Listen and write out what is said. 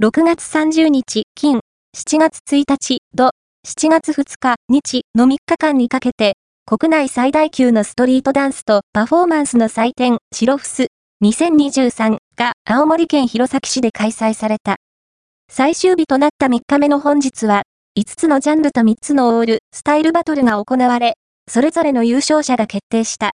6月30日、金、7月1日、土、7月2日、日の3日間にかけて、国内最大級のストリートダンスとパフォーマンスの祭典、シロフス2023が青森県弘前市で開催された。最終日となった3日目の本日は、5つのジャンルと3つのオール、スタイルバトルが行われ、それぞれの優勝者が決定した。